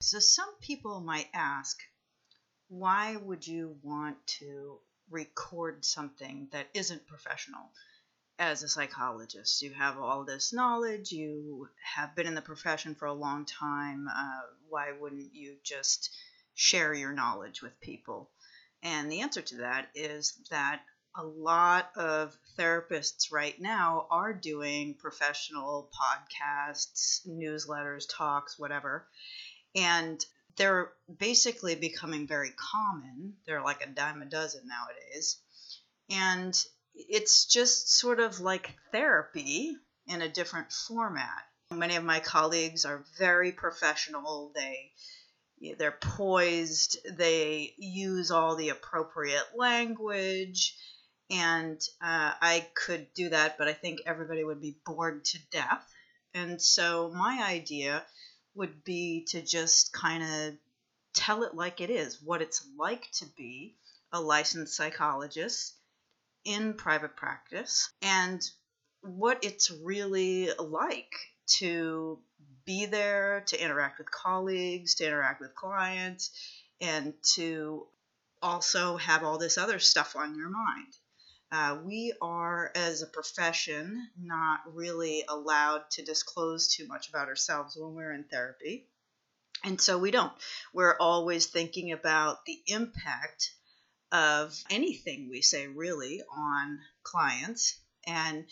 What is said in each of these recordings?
So, some people might ask, why would you want to record something that isn't professional? As a psychologist, you have all this knowledge, you have been in the profession for a long time. Uh, why wouldn't you just share your knowledge with people? And the answer to that is that a lot of therapists right now are doing professional podcasts, newsletters, talks, whatever. And they're basically becoming very common. They're like a dime a dozen nowadays. And it's just sort of like therapy in a different format. Many of my colleagues are very professional. They they're poised. They use all the appropriate language and uh, I could do that, but I think everybody would be bored to death. And so my idea would be to just kind of tell it like it is, what it's like to be a licensed psychologist in private practice, and what it's really like to be there, to interact with colleagues, to interact with clients, and to also have all this other stuff on your mind. Uh, we are, as a profession, not really allowed to disclose too much about ourselves when we're in therapy. And so we don't. We're always thinking about the impact of anything we say, really, on clients. And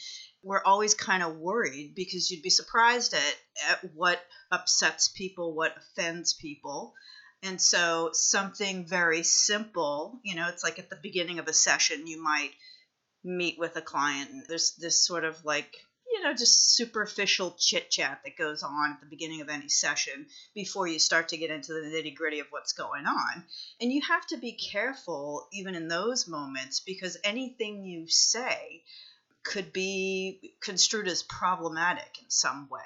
we're always kind of worried because you'd be surprised at, at what upsets people, what offends people. And so, something very simple, you know, it's like at the beginning of a session, you might meet with a client. There's this sort of like, you know, just superficial chit chat that goes on at the beginning of any session before you start to get into the nitty gritty of what's going on. And you have to be careful even in those moments because anything you say could be construed as problematic in some way.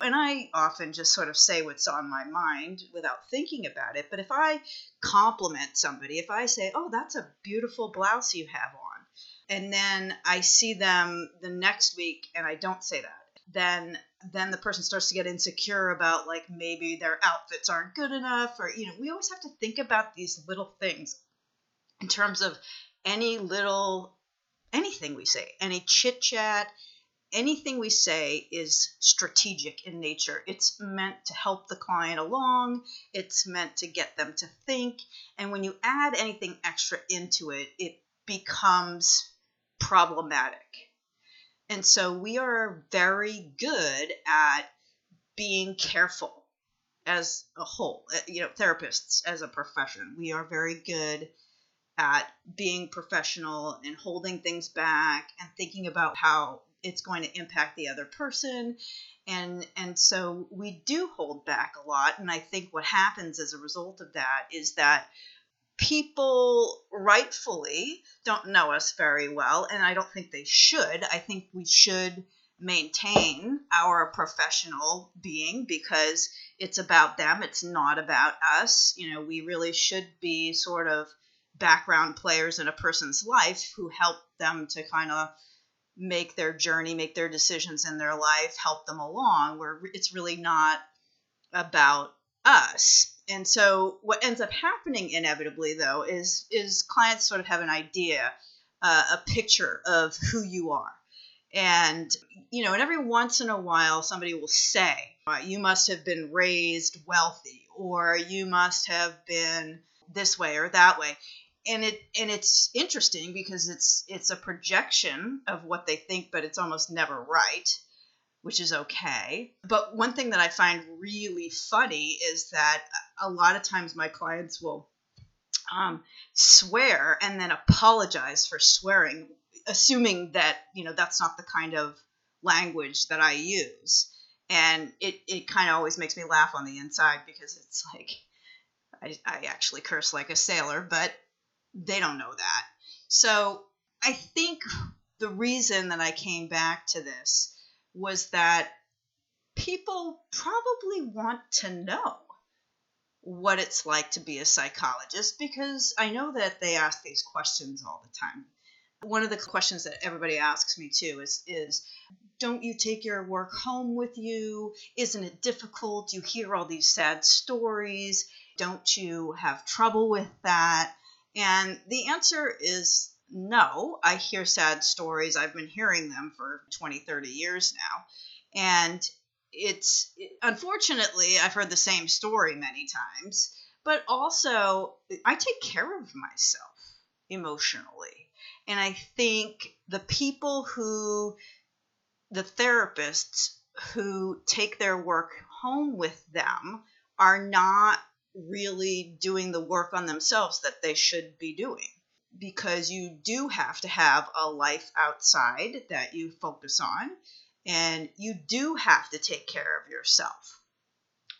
And I often just sort of say what's on my mind without thinking about it. But if I compliment somebody, if I say, Oh, that's a beautiful blouse you have on, and then I see them the next week and I don't say that, then then the person starts to get insecure about like maybe their outfits aren't good enough or you know, we always have to think about these little things in terms of any little anything we say, any chit chat, anything we say is strategic in nature. It's meant to help the client along, it's meant to get them to think. And when you add anything extra into it, it becomes problematic. And so we are very good at being careful as a whole, uh, you know, therapists as a profession. We are very good at being professional and holding things back and thinking about how it's going to impact the other person and and so we do hold back a lot and i think what happens as a result of that is that people rightfully don't know us very well, and I don't think they should. I think we should maintain our professional being because it's about them, it's not about us. You know, we really should be sort of background players in a person's life who help them to kind of make their journey, make their decisions in their life, help them along, where it's really not about us. And so what ends up happening inevitably though is is clients sort of have an idea uh, a picture of who you are. And you know and every once in a while somebody will say uh, you must have been raised wealthy or you must have been this way or that way. And it and it's interesting because it's it's a projection of what they think but it's almost never right which is okay. But one thing that I find really funny is that a lot of times my clients will um, swear and then apologize for swearing, assuming that you know that's not the kind of language that I use. And it, it kind of always makes me laugh on the inside because it's like I, I actually curse like a sailor, but they don't know that. So I think the reason that I came back to this was that people probably want to know what it's like to be a psychologist because I know that they ask these questions all the time. One of the questions that everybody asks me too is is don't you take your work home with you? Isn't it difficult? You hear all these sad stories. Don't you have trouble with that? And the answer is no. I hear sad stories. I've been hearing them for 20, 30 years now. And it's unfortunately, I've heard the same story many times, but also I take care of myself emotionally. And I think the people who, the therapists who take their work home with them, are not really doing the work on themselves that they should be doing because you do have to have a life outside that you focus on and you do have to take care of yourself.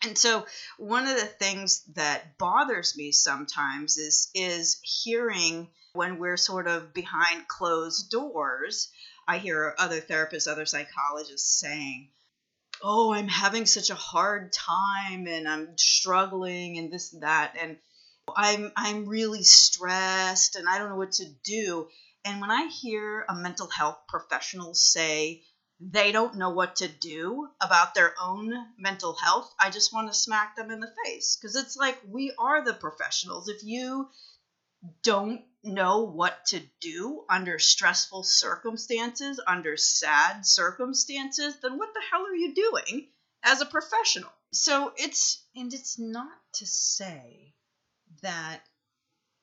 And so one of the things that bothers me sometimes is is hearing when we're sort of behind closed doors, I hear other therapists, other psychologists saying, "Oh, I'm having such a hard time and I'm struggling and this and that and I'm I'm really stressed and I don't know what to do." And when I hear a mental health professional say they don't know what to do about their own mental health, I just want to smack them in the face because it's like we are the professionals. If you don't know what to do under stressful circumstances, under sad circumstances, then what the hell are you doing as a professional? So it's, and it's not to say that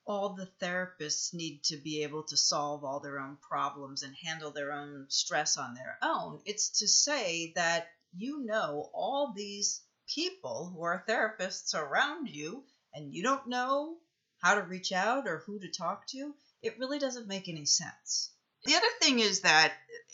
all the therapists need to be able to solve all their own problems and handle their own stress on their own. It's to say that you know all these people who are therapists around you and you don't know how to reach out or who to talk to. It really doesn't make any sense. The other thing is that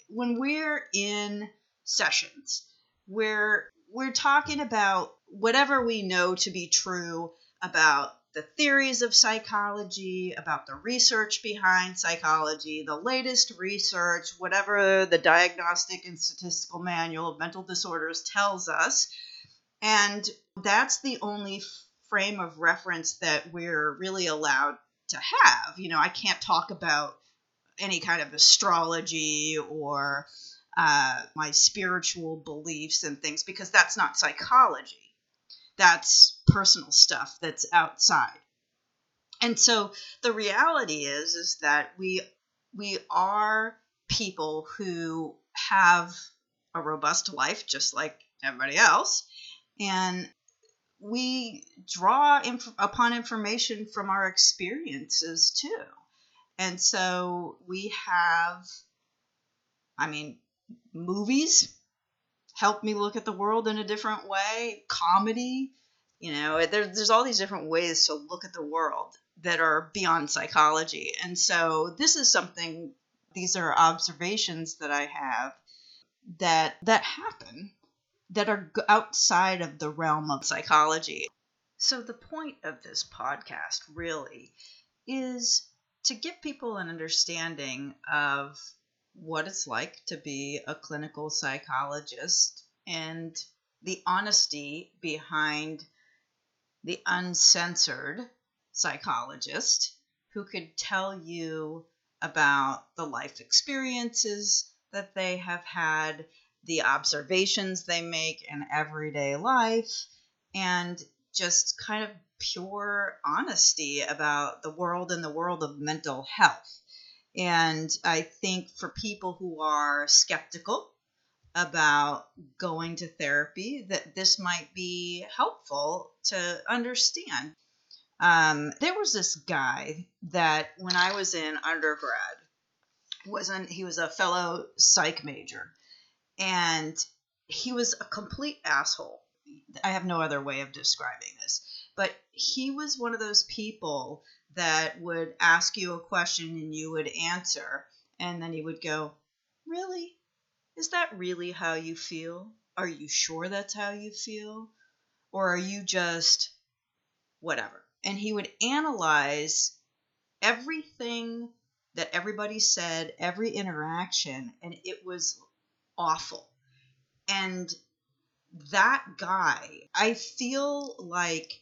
when we're in sessions where we're talking about whatever we know to be true about the theories of psychology, about the research behind psychology, the latest research, whatever the Diagnostic and Statistical Manual of Mental Disorders tells us. And that's the only frame of reference that we're really allowed to have. You know, I can't talk about any kind of astrology or uh, my spiritual beliefs and things because that's not psychology that's personal stuff that's outside. And so the reality is is that we we are people who have a robust life just like everybody else and we draw inf- upon information from our experiences too. And so we have I mean movies help me look at the world in a different way. Comedy, you know, there, there's all these different ways to look at the world that are beyond psychology. And so this is something, these are observations that I have that that happen that are outside of the realm of psychology. So the point of this podcast really is to give people an understanding of what it's like to be a clinical psychologist and the honesty behind the uncensored psychologist who could tell you about the life experiences that they have had, the observations they make in everyday life, and just kind of pure honesty about the world and the world of mental health. And I think for people who are skeptical about going to therapy, that this might be helpful to understand. Um, there was this guy that when I was in undergrad, wasn't he was a fellow psych major, and he was a complete asshole. I have no other way of describing this, but he was one of those people that would ask you a question and you would answer, and then he would go, Really? Is that really how you feel? Are you sure that's how you feel? Or are you just whatever? And he would analyze everything that everybody said, every interaction, and it was awful. And that guy, I feel like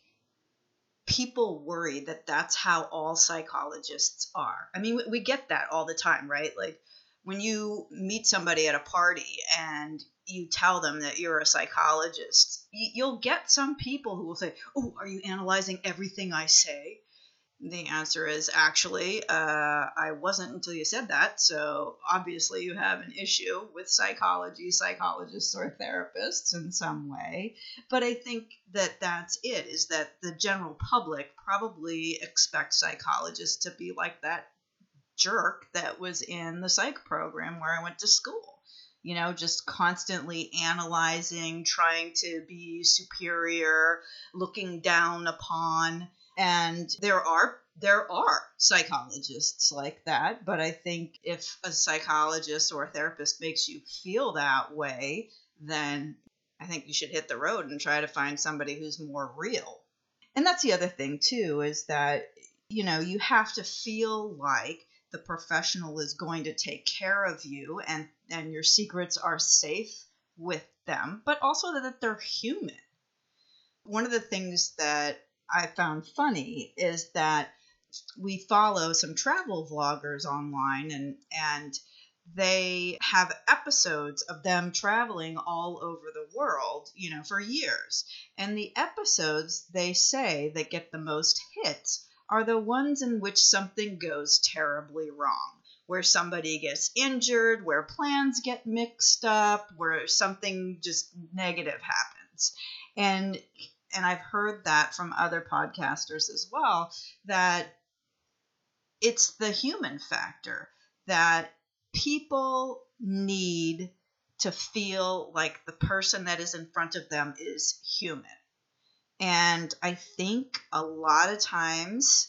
people worry that that's how all psychologists are. I mean, we, get that all the time, right? Like, when you meet somebody at a party and you tell them that you're a psychologist, you'll get some people who will say, Oh, are you analyzing everything I say? The answer is actually, uh, I wasn't until you said that. So obviously, you have an issue with psychology, psychologists, or therapists in some way. But I think that that's it is that the general public probably expects psychologists to be like that jerk that was in the psych program where I went to school. You know, just constantly analyzing, trying to be superior, looking down upon. And there are there are psychologists like that, but I think if a psychologist or a therapist makes you feel that way, then I think you should hit the road and try to find somebody who's more real. And that's the other thing too is that you know, you have to feel like the professional is going to take care of you and and your secrets are safe with them but also that they're human one of the things that i found funny is that we follow some travel vloggers online and and they have episodes of them traveling all over the world, you know, for years. And the episodes they say that get the most hits are the ones in which something goes terribly wrong, where somebody gets injured, where plans get mixed up, where something just negative happens. And and I've heard that from other podcasters as well that it's the human factor that people need to feel like the person that is in front of them is human and I think a lot of times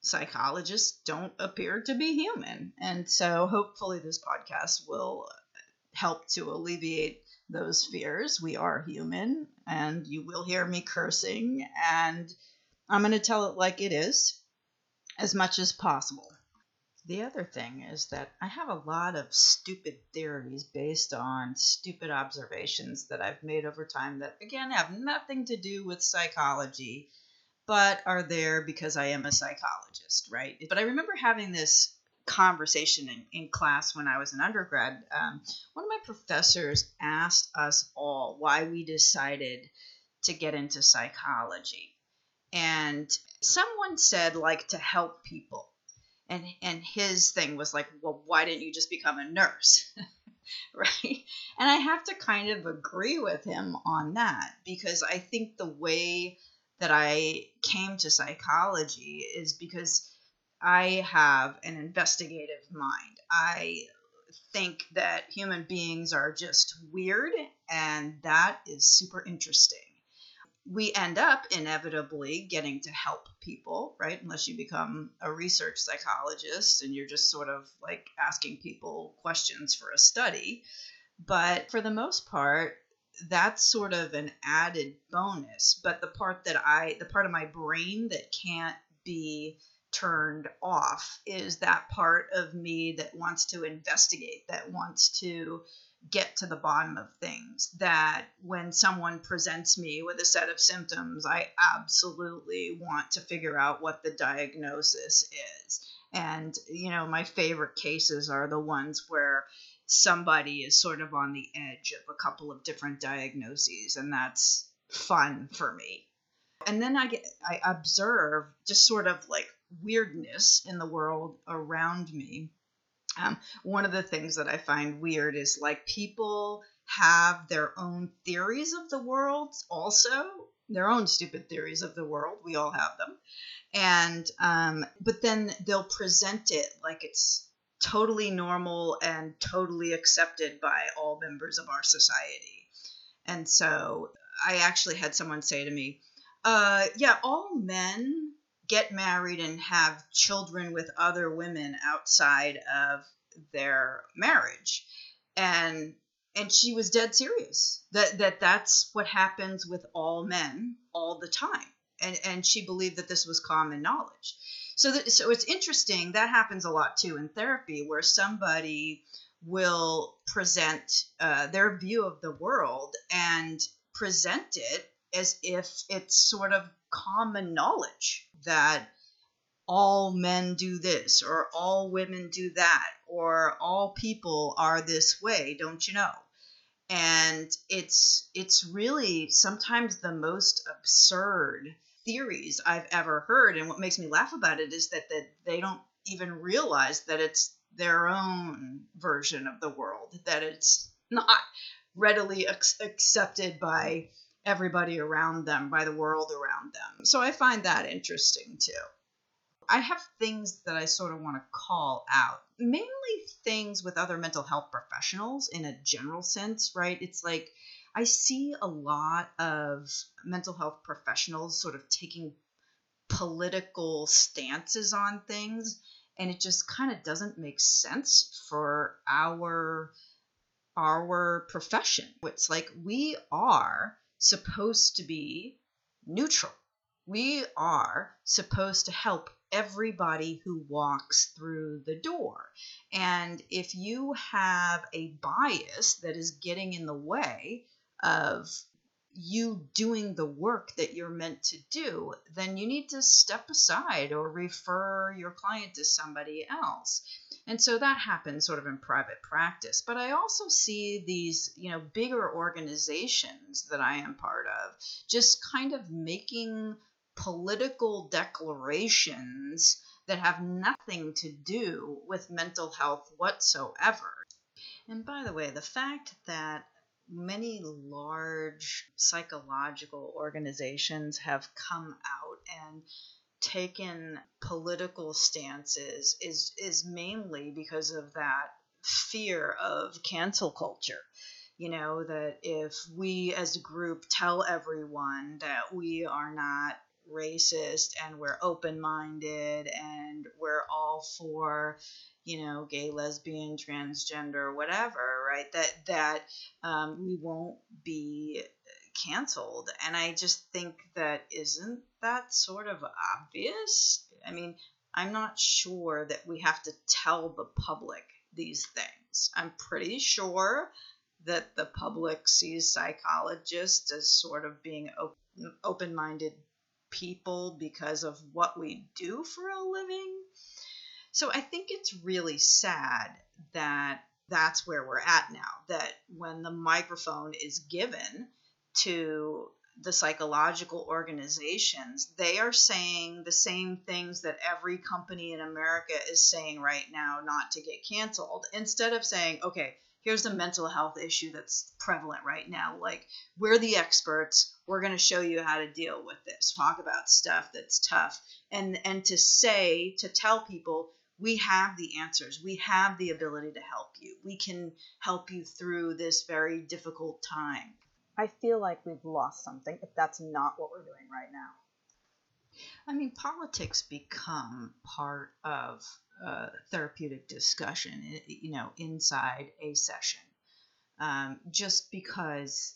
psychologists don't appear to be human. And so hopefully this podcast will help to alleviate those fears. We are human, and you will hear me cursing, and I'm going to tell it like it is as much as possible. The other thing is that I have a lot of stupid theories based on stupid observations that I've made over time that, again, have nothing to do with psychology, but are there because I am a psychologist, right? But I remember having this conversation in, in class when I was an undergrad. Um, one of my professors asked us all why we decided to get into psychology. And someone said, like, to help people and and his thing was like well why didn't you just become a nurse right and i have to kind of agree with him on that because i think the way that i came to psychology is because i have an investigative mind i think that human beings are just weird and that is super interesting we end up inevitably getting to help people, right? Unless you become a research psychologist and you're just sort of like asking people questions for a study. But for the most part, that's sort of an added bonus. But the part that I, the part of my brain that can't be turned off is that part of me that wants to investigate, that wants to get to the bottom of things. That when someone presents me with a set of symptoms, I absolutely want to figure out what the diagnosis is. And, you know, my favorite cases are the ones where somebody is sort of on the edge of a couple of different diagnoses, and that's fun for me. And then I get, I observe just sort of like weirdness in the world around me um, one of the things that I find weird is like people have their own theories of the world, also their own stupid theories of the world. We all have them, and um, but then they'll present it like it's totally normal and totally accepted by all members of our society. And so I actually had someone say to me, uh, "Yeah, all men get married and have children with other women outside of their marriage. And and she was dead serious that that that's what happens with all men all the time. And and she believed that this was common knowledge. So that, so it's interesting that happens a lot too in therapy where somebody will present uh, their view of the world and present it as if it's sort of common knowledge that all men do this or all women do that or all people are this way don't you know? And it's it's really sometimes the most absurd theories i've ever heard. And what makes me laugh about it is that that they don't even realize that it's their own version of the world that it's not readily ac- accepted by everybody around them by the world around them so i find that interesting too I have things that I sort of want to call out, mainly things with other mental health professionals in a general sense, right? It's like I see a lot of mental health professionals sort of taking political stances on things, and it just kind of doesn't make sense for our our profession. It's like we are supposed to be neutral. We are supposed to help everybody who walks through the door. And if you have a bias that is getting in the way of you doing the work that you're meant to do, then you need to step aside or refer your client to somebody else. And so that happens sort of in private practice. But I also see these, you know, bigger organizations that I am part of just kind of making political declarations that have nothing to do with mental health whatsoever. And by the way, the fact that many large psychological organizations have come out and taken political stances is is mainly because of that fear of cancel culture. You know that if we as a group tell everyone that we are not racist and we're open minded and we're all for you know gay lesbian transgender whatever right that that um, we won't be canceled. And i just think that isn't that sort of obvious i mean i'm not sure that we have to tell the public these things i'm pretty sure that the public sees psychologists as sort of being open minded people because of what we do for a living. So I think it's really sad that that's where we're at now. That when the microphone is given to the psychological organizations, they are saying the same things that every company in America is saying right now not to get canceled. Instead of saying, okay, here's a mental health issue that's prevalent right now. Like, we're the experts. We're going to show you how to deal with this. Talk about stuff that's tough. And and to say, to tell people, we have the answers. We have the ability to help you. We can help you through this very difficult time. I feel like we've lost something if that's not what we're doing right now. I mean, politics become part of uh, therapeutic discussion, you know, inside a session. Um, just because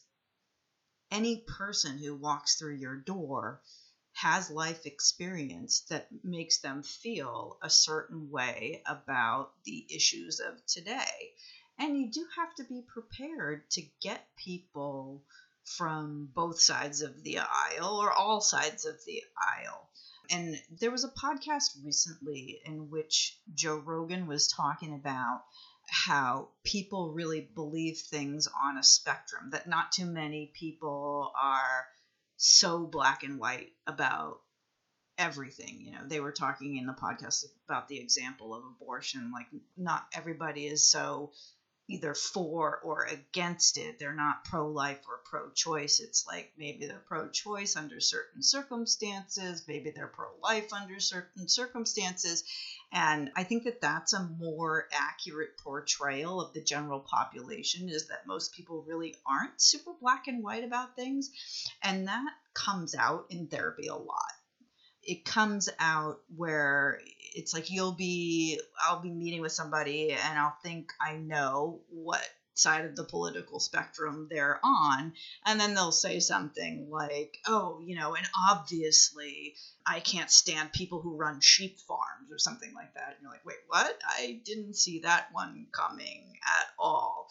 any person who walks through your door has life experience that makes them feel a certain way about the issues of today. And you do have to be prepared to get people from both sides of the aisle or all sides of the aisle and there was a podcast recently in which Joe Rogan was talking about how people really believe things on a spectrum, that not too many people are so black and white about everything. You know, they were talking in the podcast about the example of abortion. Like, not everybody is so either for or against it. They're not pro life or pro choice. It's like maybe they're pro choice under certain circumstances, maybe they're pro life under certain circumstances. And I think that that's a more accurate portrayal of the general population is that most people really aren't super black and white about things. And that comes out in therapy a lot it comes out where it's like you'll be I'll be meeting with somebody and I'll think I know what side of the political spectrum they're on. And then they'll say something like oh you know and obviously I can't stand people who run sheep farms or something like that. And you're like wait what? I didn't see that one coming at all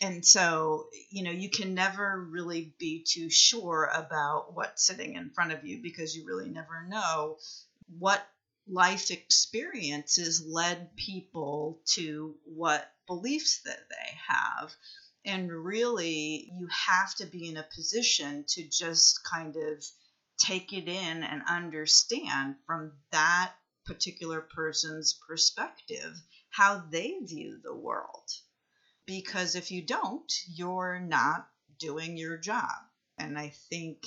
and so you know you can never really be too sure about what's sitting in front of you because you really never know what life experiences led people to what beliefs that they have. And really, you have to be in a position to just kind of take it in and understand from that particular person's perspective how they view the world. Because if you don't, you're not doing your job. And I think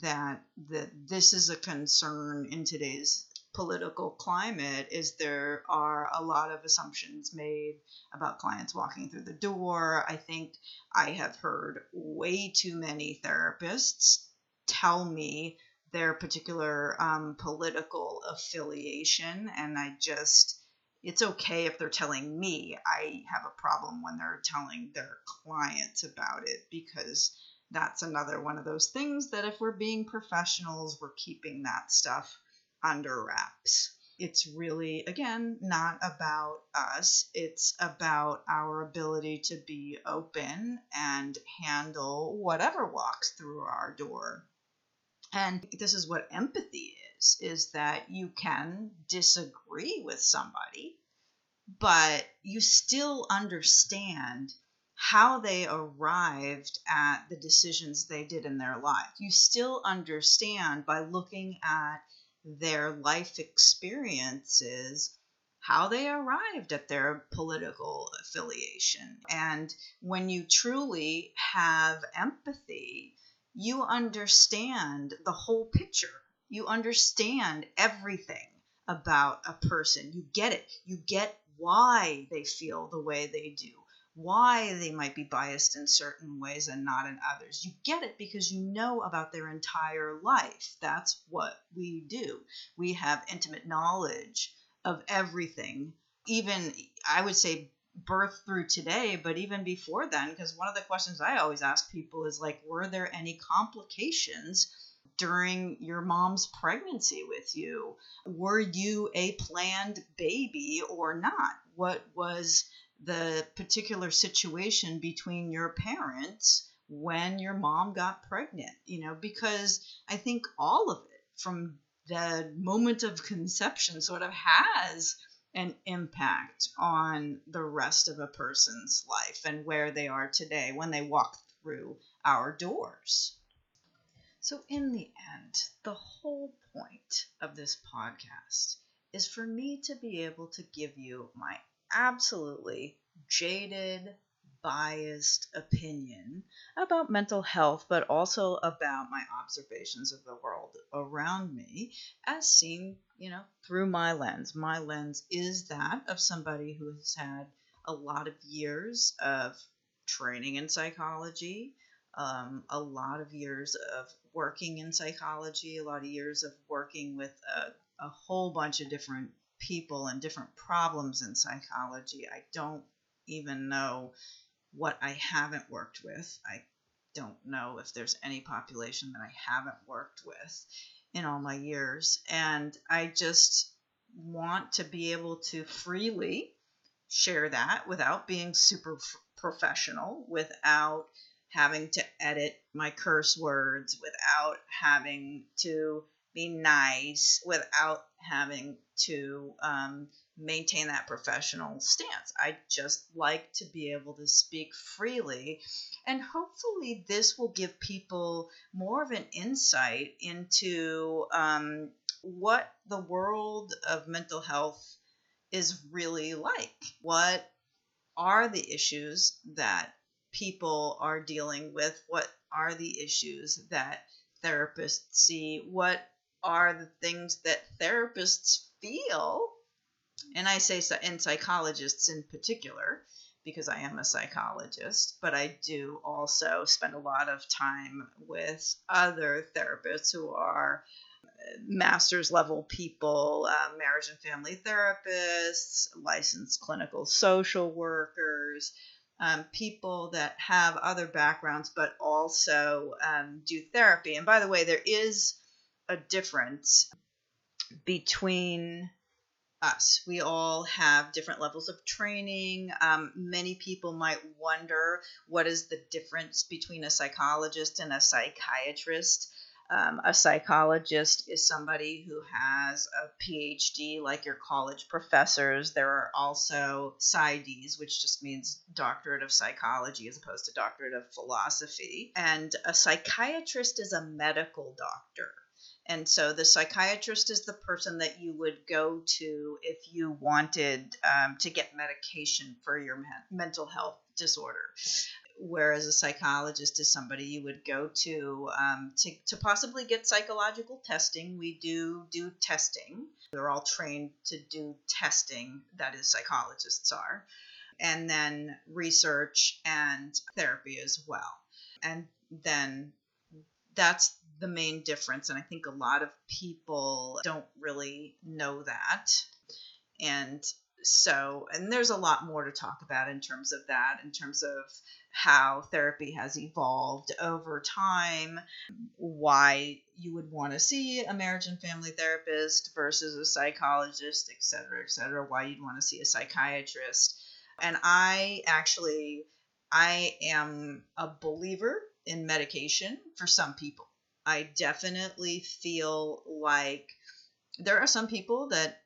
that that this is a concern in today's political climate is there are a lot of assumptions made about clients walking through the door. I think I have heard way too many therapists tell me their particular um, political affiliation, and I just it's okay if they're telling me. I have a problem when they're telling their clients about it because that's another one of those things that if we're being professionals, we're keeping that stuff under wraps. It's really, again, not about us. It's about our ability to be open and handle whatever walks through our door. And this is what empathy is, is that you can disagree with somebody, but you still understand how they arrived at the decisions they did in their life. You still understand by looking at their life experiences how they arrived at their political affiliation. And when you truly have empathy, you understand the whole picture. You understand everything about a person. You get it. You get why they feel the way they do why they might be biased in certain ways and not in others. You get it because you know about their entire life. That's what we do. We have intimate knowledge of everything, even, I would say, birth through today, but even before then, because one of the questions I always ask people is like, were there any complications? During your mom's pregnancy with you? Were you a planned baby or not? What was the particular situation between your parents when your mom got pregnant, you know, because I think all of it from the moment of conception sort of has an impact on the rest of a person's life and where they are today when they walk through our doors. So, in the end, the whole point of this podcast is for me to be able to give you my absolutely jaded, biased opinion about mental health, but also about my observations of the world around me as seen, you know, through my lens. My lens is that of somebody who has had a lot of years of training in psychology, um, a lot of years of working in psychology, a lot of years of working with a, a whole bunch of different people and different problems in psychology. I don't even know what I haven't worked with. I don't know if there's any population that I haven't worked with in all my years. And I just want to be able to freely share that without being super f- professional, without having to edit my curse words, without having to be nice, without having to um, maintain that professional stance. I just like to be able to speak freely. And hopefully, this will give people more of an insight into um, what the world of mental health is really like. What are the issues that people are dealing with? What are the issues that therapists see? What are the things that therapists feel and I say in psychologists in particular because I am a psychologist, but I do also spend a lot of time with other therapists who are master's level people, uh, marriage and family therapists, licensed clinical social workers, um, people that have other backgrounds but also um, do therapy. And by the way, there is a difference between us. We all have different levels of training. Um, many people might wonder what is the difference between a psychologist and a psychiatrist. Um, a psychologist is somebody who has a PhD, like your college professors. There are also PsyDs, which just means doctorate of psychology as opposed to doctorate of philosophy. And a psychiatrist is a medical doctor. And so the psychiatrist is the person that you would go to if you wanted um, to get medication for your mental health disorder whereas a psychologist is somebody you would go to um, to, to possibly get psychological testing. We do do testing. They're all trained to do testing, that is, psychologists are, and then research and therapy as well. And then that's the main difference. And I think a lot of people don't really know that. And so, and there's a lot more to talk about in terms of that, in terms of how therapy has evolved over time, why you would want to see a marriage and family therapist versus a psychologist, et cetera, et cetera, why you'd want to see a psychiatrist. And I actually, I am a believer in medication for some people. I definitely feel like there are some people that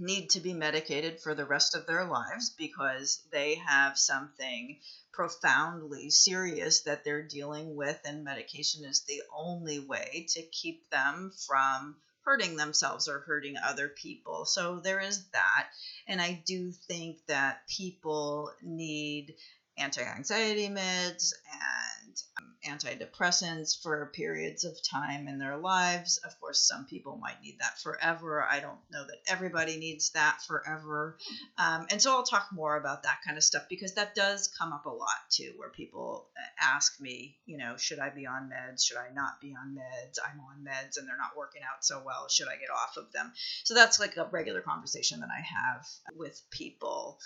need to be medicated for the rest of their lives because they have something profoundly serious that they're dealing with, and medication is the only way to keep them from hurting themselves or hurting other people. So there is that. And I do think that people need anti anxiety meds and um, antidepressants for periods of time in their lives. Of course, some people might need that forever. I don't know that everybody needs that forever. Um, and so I'll talk more about that kind of stuff because that does come up a lot too, where people uh, ask me, you know, should I be on meds? Should I not be on meds? I'm on meds and they're not working out so well. Should I get off of them? So that's like a regular conversation that I have with people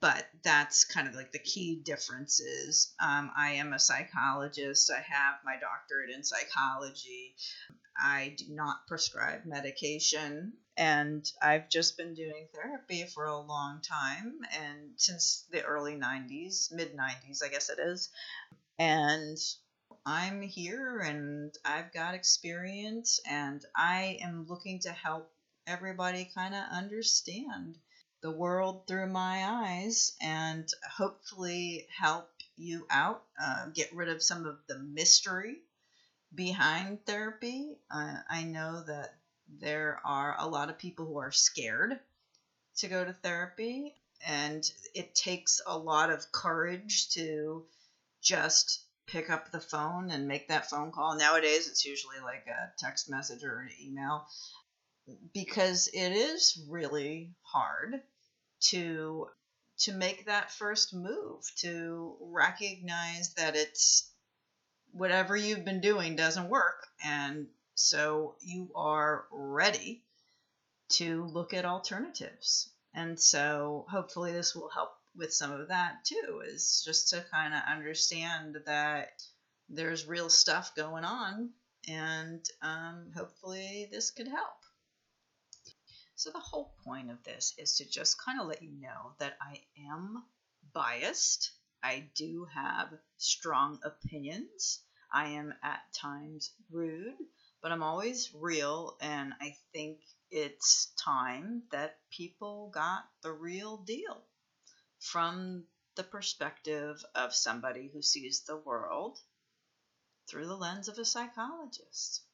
but that's kind of like the key differences. Um, I am a psychologist. I have my doctorate in psychology. I do not prescribe medication, and I've just been doing therapy for a long time, and since the early 90s, mid 90s, I guess it is. And I'm here and I've got experience, and I am looking to help everybody kind of understand the world through my eyes and hopefully help you out, uh, get rid of some of the mystery behind therapy. Uh, I know that there are a lot of people who are scared to go to therapy, and it takes a lot of courage to just pick up the phone and make that phone call. Nowadays, it's usually like a text message or an email because it is really hard to to make that first move to recognize that it's whatever you've been doing doesn't work and so you are ready to look at alternatives. And so hopefully this will help with some of that too is just to kind of understand that there's real stuff going on and um, hopefully this could help so, the whole point of this is to just kind of let you know that I am biased. I do have strong opinions. I am at times rude, but I'm always real, and I think it's time that people got the real deal from the perspective of somebody who sees the world through the lens of a psychologist.